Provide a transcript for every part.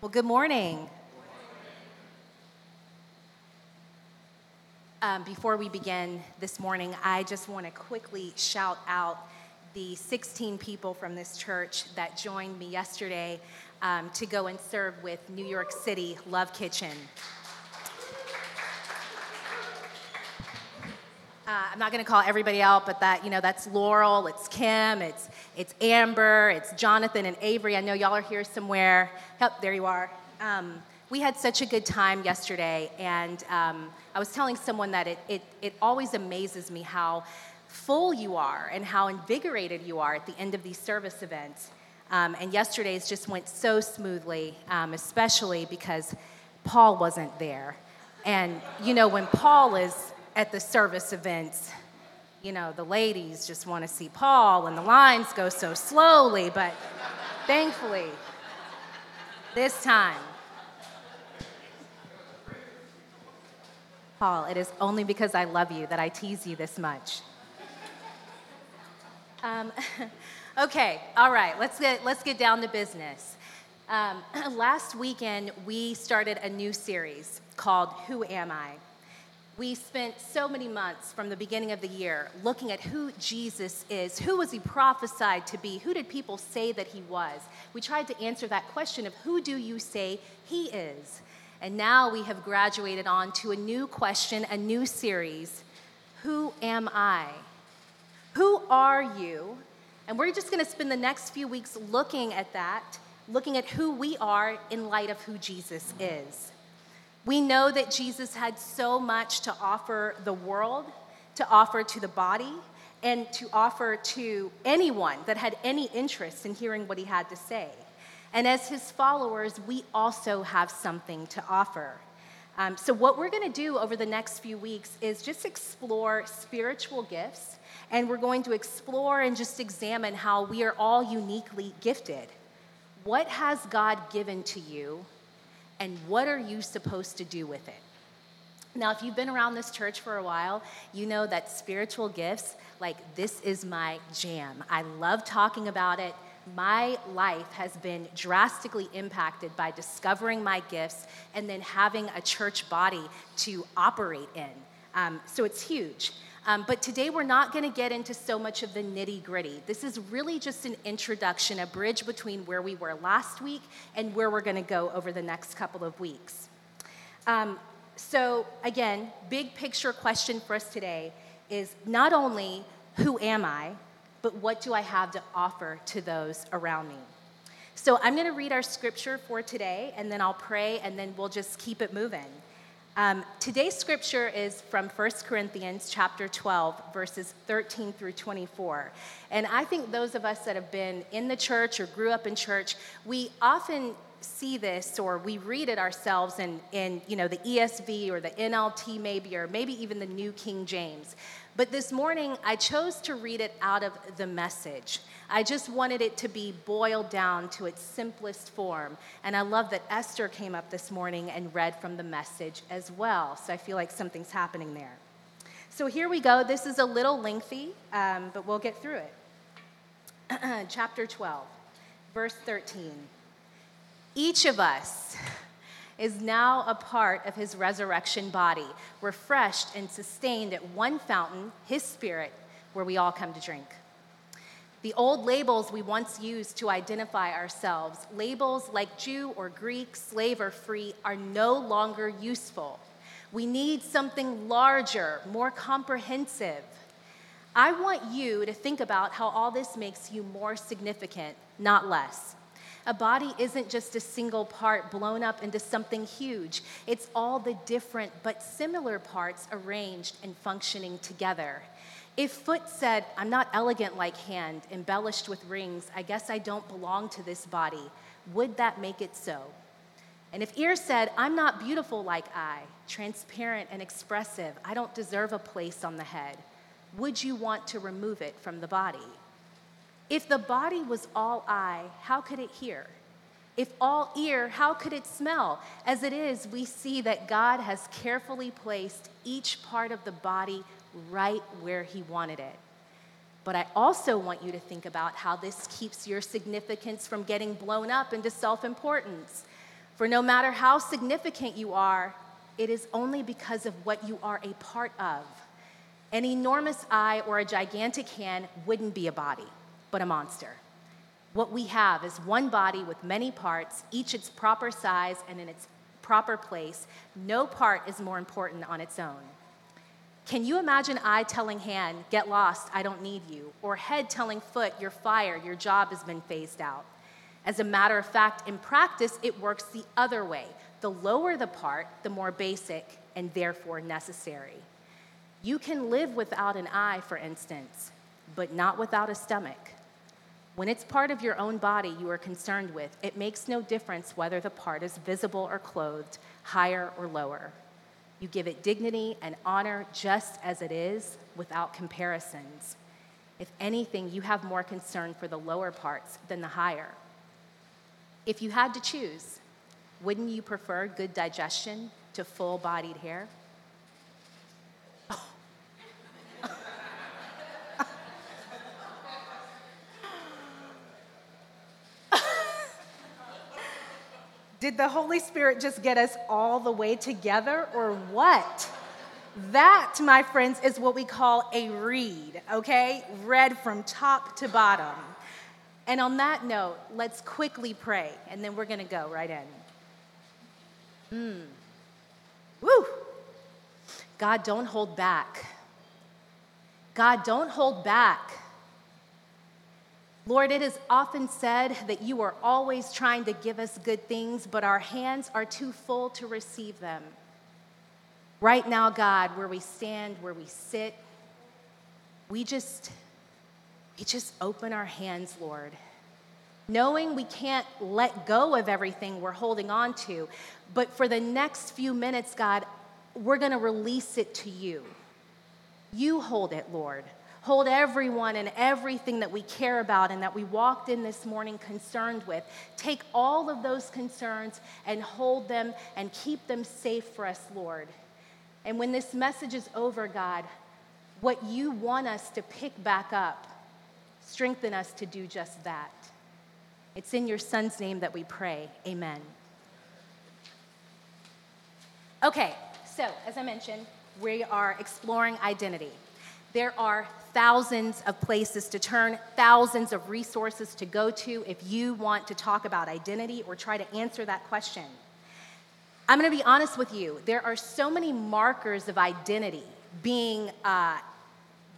Well, good morning. Um, before we begin this morning, I just want to quickly shout out the 16 people from this church that joined me yesterday um, to go and serve with New York City Love Kitchen. Uh, I'm not going to call everybody out, but that you know that's Laurel, it's Kim, it's it's Amber, it's Jonathan and Avery. I know y'all are here somewhere. Yep, there you are. Um, we had such a good time yesterday, and um, I was telling someone that it, it it always amazes me how full you are and how invigorated you are at the end of these service events. Um, and yesterday's just went so smoothly, um, especially because Paul wasn't there. And you know, when Paul is at the service events, you know, the ladies just want to see Paul and the lines go so slowly, but thankfully, this time, Paul, it is only because I love you that I tease you this much. Um, okay, all right, let's get, let's get down to business. Um, last weekend, we started a new series called Who Am I? We spent so many months from the beginning of the year looking at who Jesus is. Who was he prophesied to be? Who did people say that he was? We tried to answer that question of who do you say he is? And now we have graduated on to a new question, a new series Who am I? Who are you? And we're just going to spend the next few weeks looking at that, looking at who we are in light of who Jesus is. We know that Jesus had so much to offer the world, to offer to the body, and to offer to anyone that had any interest in hearing what he had to say. And as his followers, we also have something to offer. Um, so, what we're going to do over the next few weeks is just explore spiritual gifts, and we're going to explore and just examine how we are all uniquely gifted. What has God given to you and what are you supposed to do with it? Now, if you've been around this church for a while, you know that spiritual gifts, like this is my jam. I love talking about it. My life has been drastically impacted by discovering my gifts and then having a church body to operate in. Um, so it's huge. Um, but today we're not going to get into so much of the nitty gritty. This is really just an introduction, a bridge between where we were last week and where we're going to go over the next couple of weeks. Um, so, again, big picture question for us today is not only who am I, but what do I have to offer to those around me? So, I'm going to read our scripture for today, and then I'll pray, and then we'll just keep it moving. Um, today's scripture is from 1 Corinthians chapter 12, verses 13 through 24. And I think those of us that have been in the church or grew up in church, we often see this or we read it ourselves in, in you know the ESV or the NLT maybe or maybe even the New King James. But this morning I chose to read it out of the message. I just wanted it to be boiled down to its simplest form. And I love that Esther came up this morning and read from the message as well. So I feel like something's happening there. So here we go. This is a little lengthy, um, but we'll get through it. Chapter 12, verse 13. Each of us is now a part of his resurrection body, refreshed and sustained at one fountain, his spirit, where we all come to drink. The old labels we once used to identify ourselves, labels like Jew or Greek, slave or free, are no longer useful. We need something larger, more comprehensive. I want you to think about how all this makes you more significant, not less. A body isn't just a single part blown up into something huge, it's all the different but similar parts arranged and functioning together. If foot said, I'm not elegant like hand, embellished with rings, I guess I don't belong to this body, would that make it so? And if ear said, I'm not beautiful like eye, transparent and expressive, I don't deserve a place on the head, would you want to remove it from the body? If the body was all eye, how could it hear? If all ear, how could it smell? As it is, we see that God has carefully placed each part of the body right where He wanted it. But I also want you to think about how this keeps your significance from getting blown up into self importance. For no matter how significant you are, it is only because of what you are a part of. An enormous eye or a gigantic hand wouldn't be a body, but a monster. What we have is one body with many parts, each its proper size and in its proper place. No part is more important on its own. Can you imagine eye telling hand, get lost, I don't need you? Or head telling foot, you're fired, your job has been phased out? As a matter of fact, in practice, it works the other way. The lower the part, the more basic and therefore necessary. You can live without an eye, for instance, but not without a stomach. When it's part of your own body you are concerned with, it makes no difference whether the part is visible or clothed, higher or lower. You give it dignity and honor just as it is without comparisons. If anything, you have more concern for the lower parts than the higher. If you had to choose, wouldn't you prefer good digestion to full bodied hair? Did the Holy Spirit just get us all the way together or what? That, my friends, is what we call a read, okay? Read from top to bottom. And on that note, let's quickly pray, and then we're to go right in. Hmm. Woo! God, don't hold back. God, don't hold back. Lord, it is often said that you are always trying to give us good things, but our hands are too full to receive them. Right now, God, where we stand, where we sit, we just we just open our hands, Lord. Knowing we can't let go of everything we're holding on to, but for the next few minutes, God, we're going to release it to you. You hold it, Lord. Hold everyone and everything that we care about and that we walked in this morning concerned with. Take all of those concerns and hold them and keep them safe for us, Lord. And when this message is over, God, what you want us to pick back up, strengthen us to do just that. It's in your son's name that we pray. Amen. Okay, so as I mentioned, we are exploring identity. There are thousands of places to turn, thousands of resources to go to if you want to talk about identity or try to answer that question. I'm going to be honest with you. There are so many markers of identity being uh,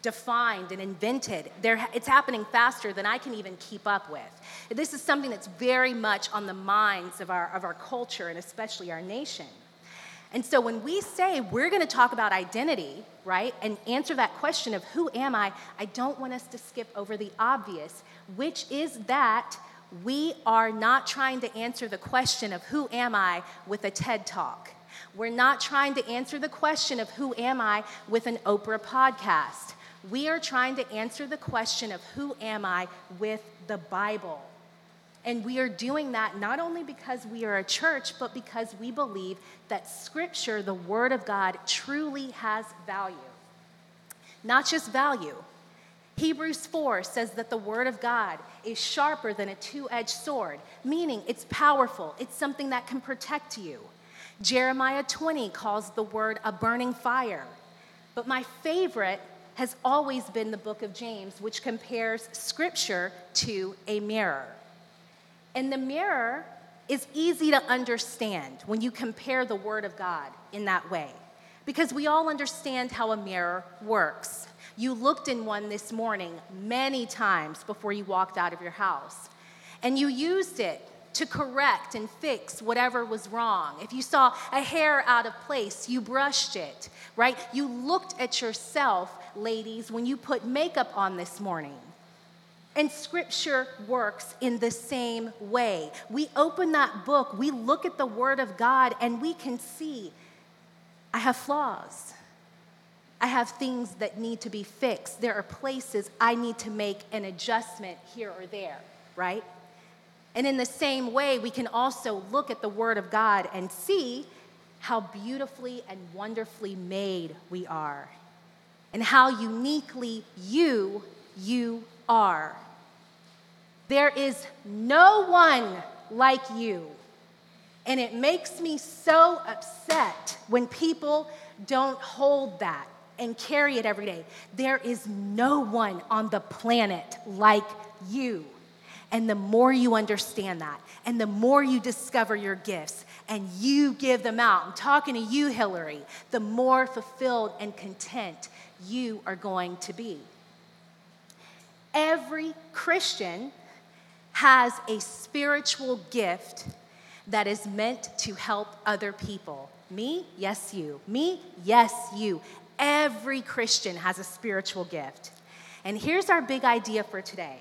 defined and invented. There, it's happening faster than I can even keep up with. This is something that's very much on the minds of our, of our culture and especially our nation. And so when we say we're going to talk about identity, right, and answer that question of who am I, I don't want us to skip over the obvious, which is that we are not trying to answer the question of who am I with a TED talk. We're not trying to answer the question of who am I with an Oprah podcast. We are trying to answer the question of who am I with the Bible. And we are doing that not only because we are a church, but because we believe that Scripture, the Word of God, truly has value. Not just value. Hebrews 4 says that the Word of God is sharper than a two edged sword, meaning it's powerful, it's something that can protect you. Jeremiah 20 calls the Word a burning fire. But my favorite has always been the book of James, which compares Scripture to a mirror. And the mirror is easy to understand when you compare the Word of God in that way, because we all understand how a mirror works. You looked in one this morning many times before you walked out of your house, and you used it to correct and fix whatever was wrong. If you saw a hair out of place, you brushed it, right? You looked at yourself, ladies, when you put makeup on this morning. And scripture works in the same way. We open that book, we look at the word of God, and we can see I have flaws. I have things that need to be fixed. There are places I need to make an adjustment here or there, right? And in the same way, we can also look at the Word of God and see how beautifully and wonderfully made we are, and how uniquely you, you are. There is no one like you. And it makes me so upset when people don't hold that and carry it every day. There is no one on the planet like you. And the more you understand that, and the more you discover your gifts, and you give them out, I'm talking to you, Hillary, the more fulfilled and content you are going to be. Every Christian has a spiritual gift that is meant to help other people. Me? Yes, you. Me? Yes, you. Every Christian has a spiritual gift. And here's our big idea for today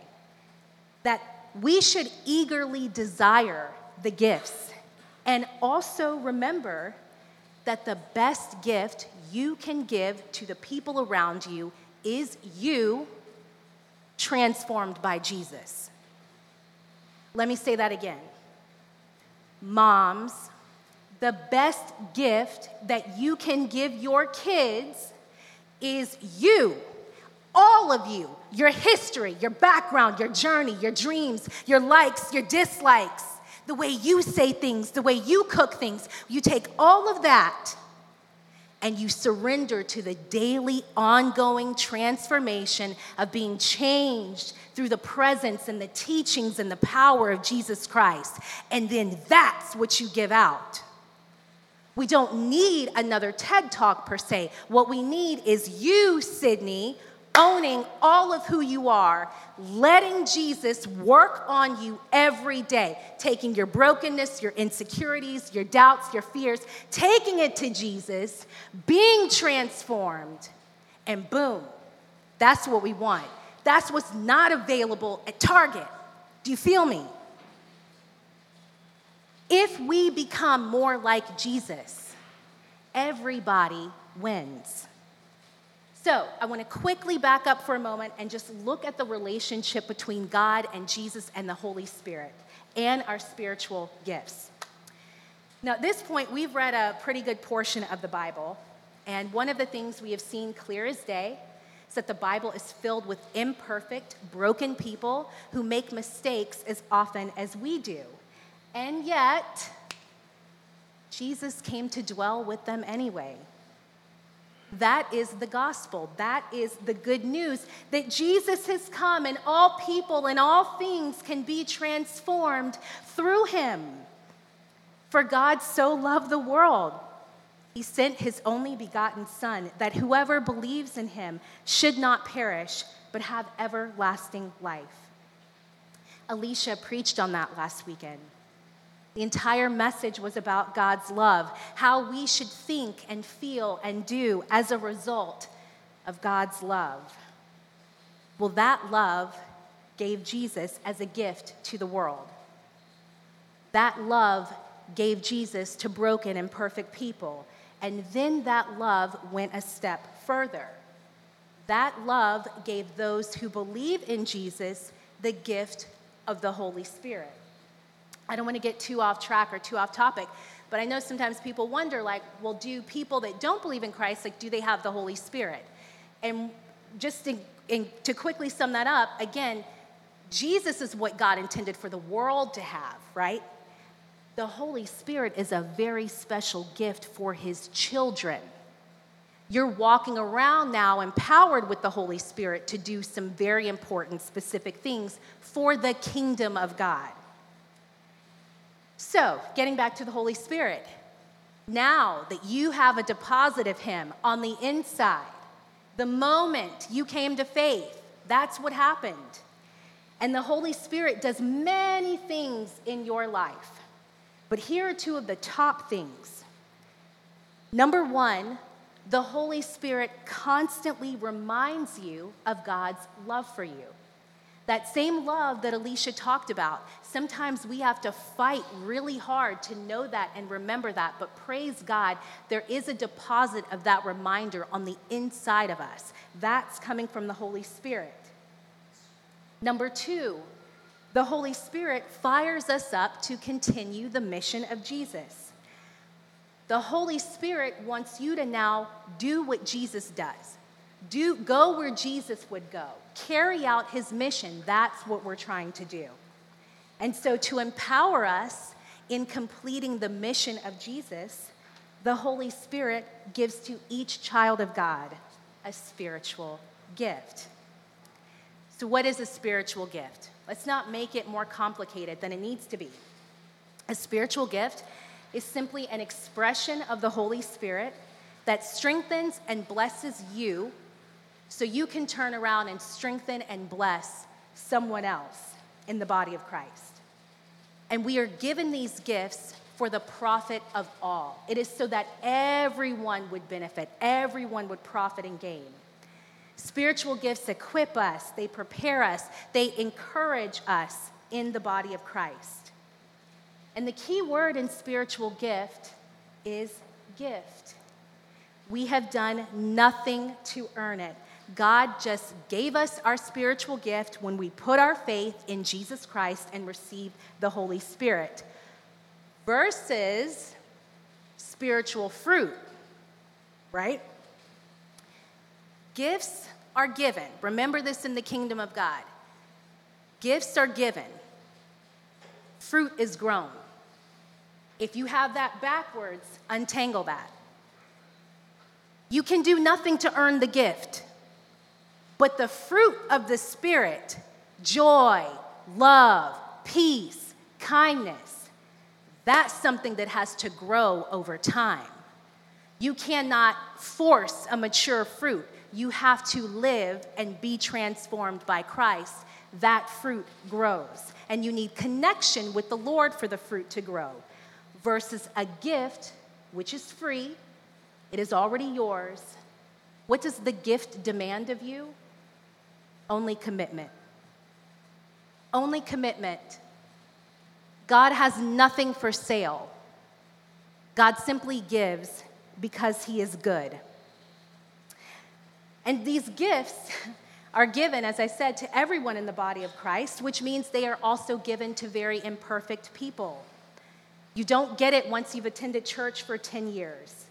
that we should eagerly desire the gifts and also remember that the best gift you can give to the people around you is you transformed by Jesus. Let me say that again. Moms, the best gift that you can give your kids is you. All of you, your history, your background, your journey, your dreams, your likes, your dislikes, the way you say things, the way you cook things. You take all of that and you surrender to the daily, ongoing transformation of being changed through the presence and the teachings and the power of Jesus Christ. And then that's what you give out. We don't need another TED talk per se. What we need is you, Sydney, owning all of who you are, letting Jesus work on you every day, taking your brokenness, your insecurities, your doubts, your fears, taking it to Jesus, being transformed, and boom, that's what we want. That's what's not available at Target. Do you feel me? If we become more like Jesus, everybody wins. So, I want to quickly back up for a moment and just look at the relationship between God and Jesus and the Holy Spirit and our spiritual gifts. Now, at this point, we've read a pretty good portion of the Bible, and one of the things we have seen clear as day is that the Bible is filled with imperfect, broken people who make mistakes as often as we do. And yet, Jesus came to dwell with them anyway. That is the gospel. That is the good news that Jesus has come and all people and all things can be transformed through him. For God so loved the world, he sent his only begotten Son, that whoever believes in him should not perish, but have everlasting life. Alicia preached on that last weekend. The entire message was about God's love, how we should think and feel and do as a result of God's love. Well, that love gave Jesus as a gift to the world. That love gave Jesus to broken and perfect people. And then that love went a step further. That love gave those who believe in Jesus the gift of the Holy Spirit. I don't want to get too off track or too off topic, but I know sometimes people wonder, like, well, do people that don't believe in Christ, like, do they have the Holy Spirit? And just to quickly sum that up, again, Jesus is what God intended for the world to have, right? The Holy Spirit is a very special gift for His children. You're walking around now empowered with the Holy Spirit to do some very important, specific things for the kingdom of God. So, getting back to the Holy Spirit, now that you have a deposit of Him on the inside, the moment you came to faith, that's what happened. And the Holy Spirit does many things in your life. But here are two of the top things. Number one, the Holy Spirit constantly reminds you of God's love for you. That same love that Alicia talked about, sometimes we have to fight really hard to know that and remember that. But praise God, there is a deposit of that reminder on the inside of us. That's coming from the Holy Spirit. Number two, the Holy Spirit fires us up to continue the mission of Jesus. The Holy Spirit wants you to now do what Jesus does. Do, go where Jesus would go. Carry out his mission. That's what we're trying to do. And so, to empower us in completing the mission of Jesus, the Holy Spirit gives to each child of God a spiritual gift. So, what is a spiritual gift? Let's not make it more complicated than it needs to be. A spiritual gift is simply an expression of the Holy Spirit that strengthens and blesses you so you can turn around and strengthen and bless someone else in the body of Christ. And we are given these gifts for the profit of all. It is so that everyone would benefit, everyone would profit and gain. Spiritual gifts equip us, they prepare us, they encourage us in the body of Christ. And the key word in spiritual gift is gift. We have done nothing to earn it. God just gave us our spiritual gift when we put our faith in Jesus Christ and received the Holy Spirit, versus spiritual fruit, right? Gifts are given. Remember this in the kingdom of God. Gifts are given, fruit is grown. If you have that backwards, untangle that. You can do nothing to earn the gift. But the fruit of the Spirit joy, love, peace, kindness that's something that has to grow over time. You cannot force a mature fruit. You have to live and be transformed by Christ. That fruit grows. And you need connection with the Lord for the fruit to grow versus a gift, which is free, it is already yours. What does the gift demand of you? Only commitment. Only commitment. God has nothing for sale. God simply gives because He is good. And these gifts are given, as I said, to everyone in the body of Christ, which means they are also given to very imperfect people. You don't get it once you've attended church for 10 years.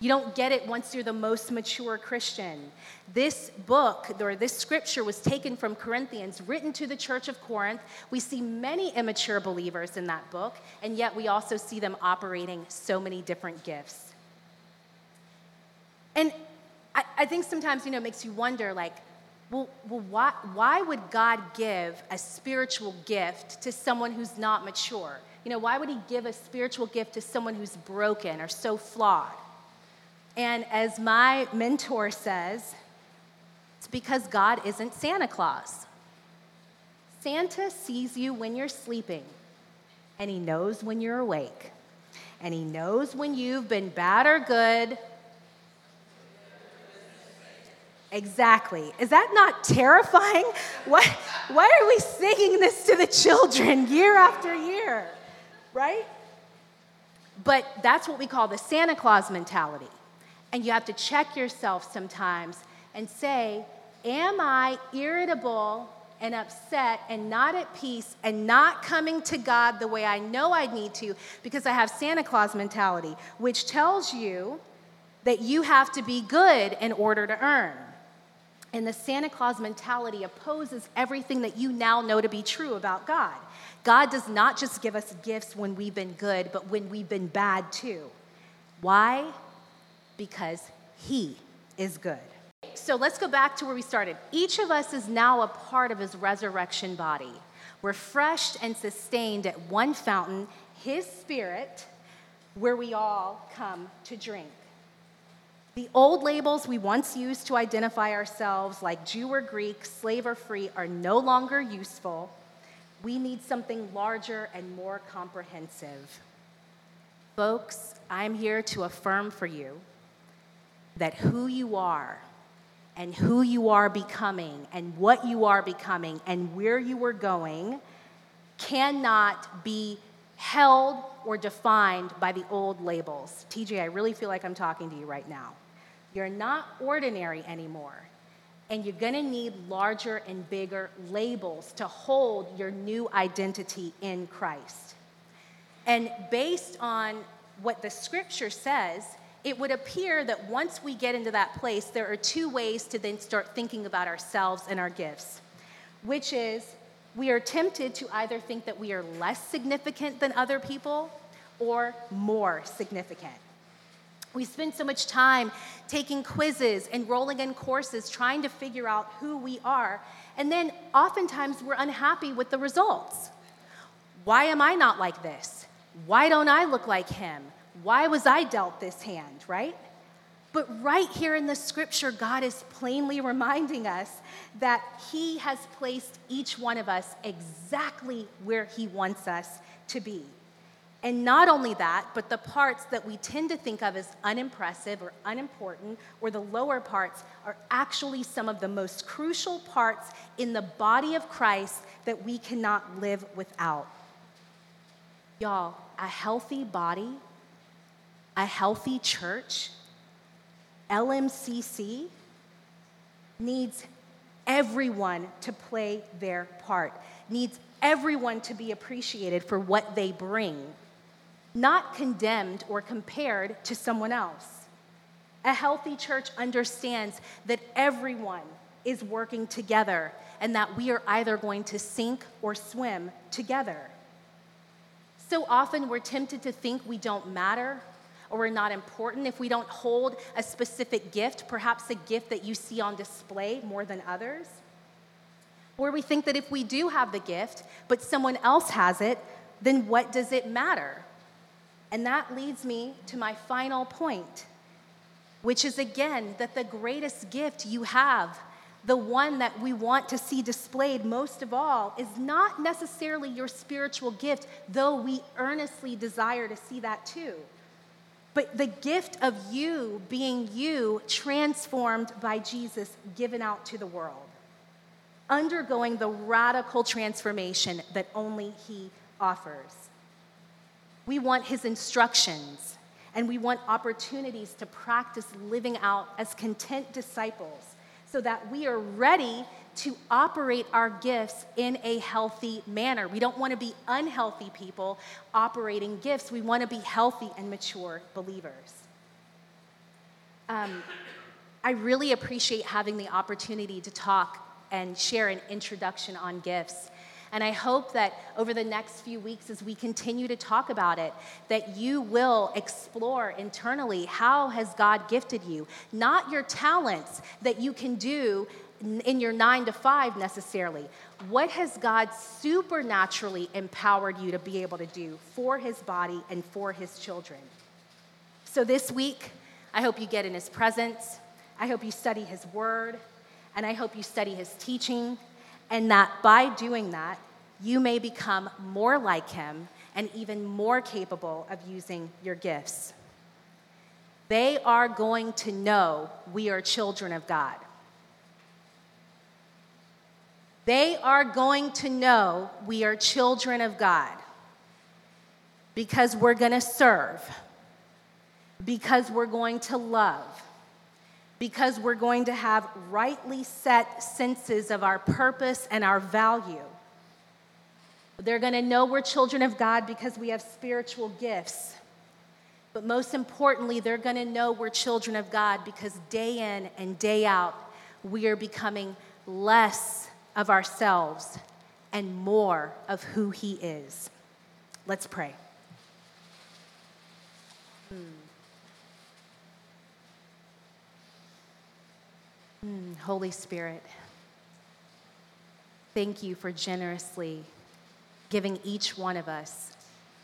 You don't get it once you're the most mature Christian. This book, or this scripture, was taken from Corinthians, written to the church of Corinth. We see many immature believers in that book, and yet we also see them operating so many different gifts. And I, I think sometimes, you know, it makes you wonder, like, well, well why, why would God give a spiritual gift to someone who's not mature? You know, why would He give a spiritual gift to someone who's broken or so flawed? And as my mentor says, it's because God isn't Santa Claus. Santa sees you when you're sleeping, and he knows when you're awake, and he knows when you've been bad or good. Exactly. Is that not terrifying? Why, why are we singing this to the children year after year? Right? But that's what we call the Santa Claus mentality. And you have to check yourself sometimes and say, Am I irritable and upset and not at peace and not coming to God the way I know I need to because I have Santa Claus mentality, which tells you that you have to be good in order to earn. And the Santa Claus mentality opposes everything that you now know to be true about God. God does not just give us gifts when we've been good, but when we've been bad too. Why? Because He is good. So let's go back to where we started. Each of us is now a part of His resurrection body, refreshed and sustained at one fountain, His Spirit, where we all come to drink. The old labels we once used to identify ourselves, like Jew or Greek, slave or free, are no longer useful. We need something larger and more comprehensive. Folks, I'm here to affirm for you that who you are and who you are becoming and what you are becoming and where you are going cannot be held or defined by the old labels. TJ, I really feel like I'm talking to you right now. You're not ordinary anymore. And you're gonna need larger and bigger labels to hold your new identity in Christ. And based on what the scripture says, it would appear that once we get into that place, there are two ways to then start thinking about ourselves and our gifts, which is we are tempted to either think that we are less significant than other people or more significant. We spend so much time taking quizzes, enrolling in courses, trying to figure out who we are, and then oftentimes we're unhappy with the results. Why am I not like this? Why don't I look like him? Why was I dealt this hand, right? But right here in the scripture, God is plainly reminding us that He has placed each one of us exactly where He wants us to be. And not only that, but the parts that we tend to think of as unimpressive or unimportant, or the lower parts, are actually some of the most crucial parts in the body of Christ that we cannot live without. Y'all, a healthy body, a healthy church, LMCC needs everyone to play their part, needs everyone to be appreciated for what they bring, not condemned or compared to someone else. A healthy church understands that everyone is working together and that we are either going to sink or swim together. So often we're tempted to think we don't matter or we're not important if we don't hold a specific gift, perhaps a gift that you see on display more than others. Or we think that if we do have the gift, but someone else has it, then what does it matter? And that leads me to my final point, which is again that the greatest gift you have, the one that we want to see displayed most of all, is not necessarily your spiritual gift, though we earnestly desire to see that too but the gift of you being you transformed by Jesus given out to the world, undergoing the radical transformation that only He offers. We want His instructions and we want opportunities to practice living out as content disciples so that we are ready to operate our gifts in a healthy manner. We don't want to be unhealthy people operating gifts. We want to be healthy and mature believers. Um, I really appreciate having the opportunity to talk and share an introduction on gifts. And I hope that over the next few weeks, as we continue to talk about it, that you will explore internally how has God gifted you? Not your talents that you can do in your nine to five necessarily. What has God supernaturally empowered you to be able to do for his body and for his children? So this week, I hope you get in his presence. I hope you study his word. And I hope you study his teaching. And that by doing that, you may become more like him and even more capable of using your gifts. They are going to know we are children of God. They are going to know we are children of God because we're going to serve, because we're going to love, because we're going to have rightly set senses of our purpose and our value. They're going to know we're children of God because we have spiritual gifts. But most importantly, they're going to know we're children of God because day in and day out, we are becoming less of ourselves and more of who He is. Let's pray. Hmm. Holy Spirit, thank you for generously giving each one of us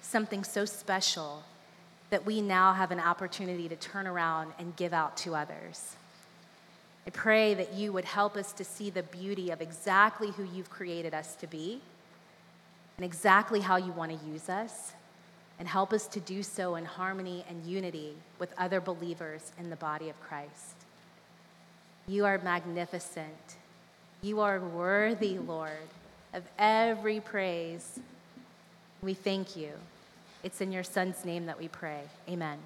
something so special that we now have an opportunity to turn around and give out to others. I pray that you would help us to see the beauty of exactly who you've created us to be and exactly how you want to use us, and help us to do so in harmony and unity with other believers in the body of Christ. You are magnificent. You are worthy, Lord, of every praise. We thank you. It's in your Son's name that we pray. Amen.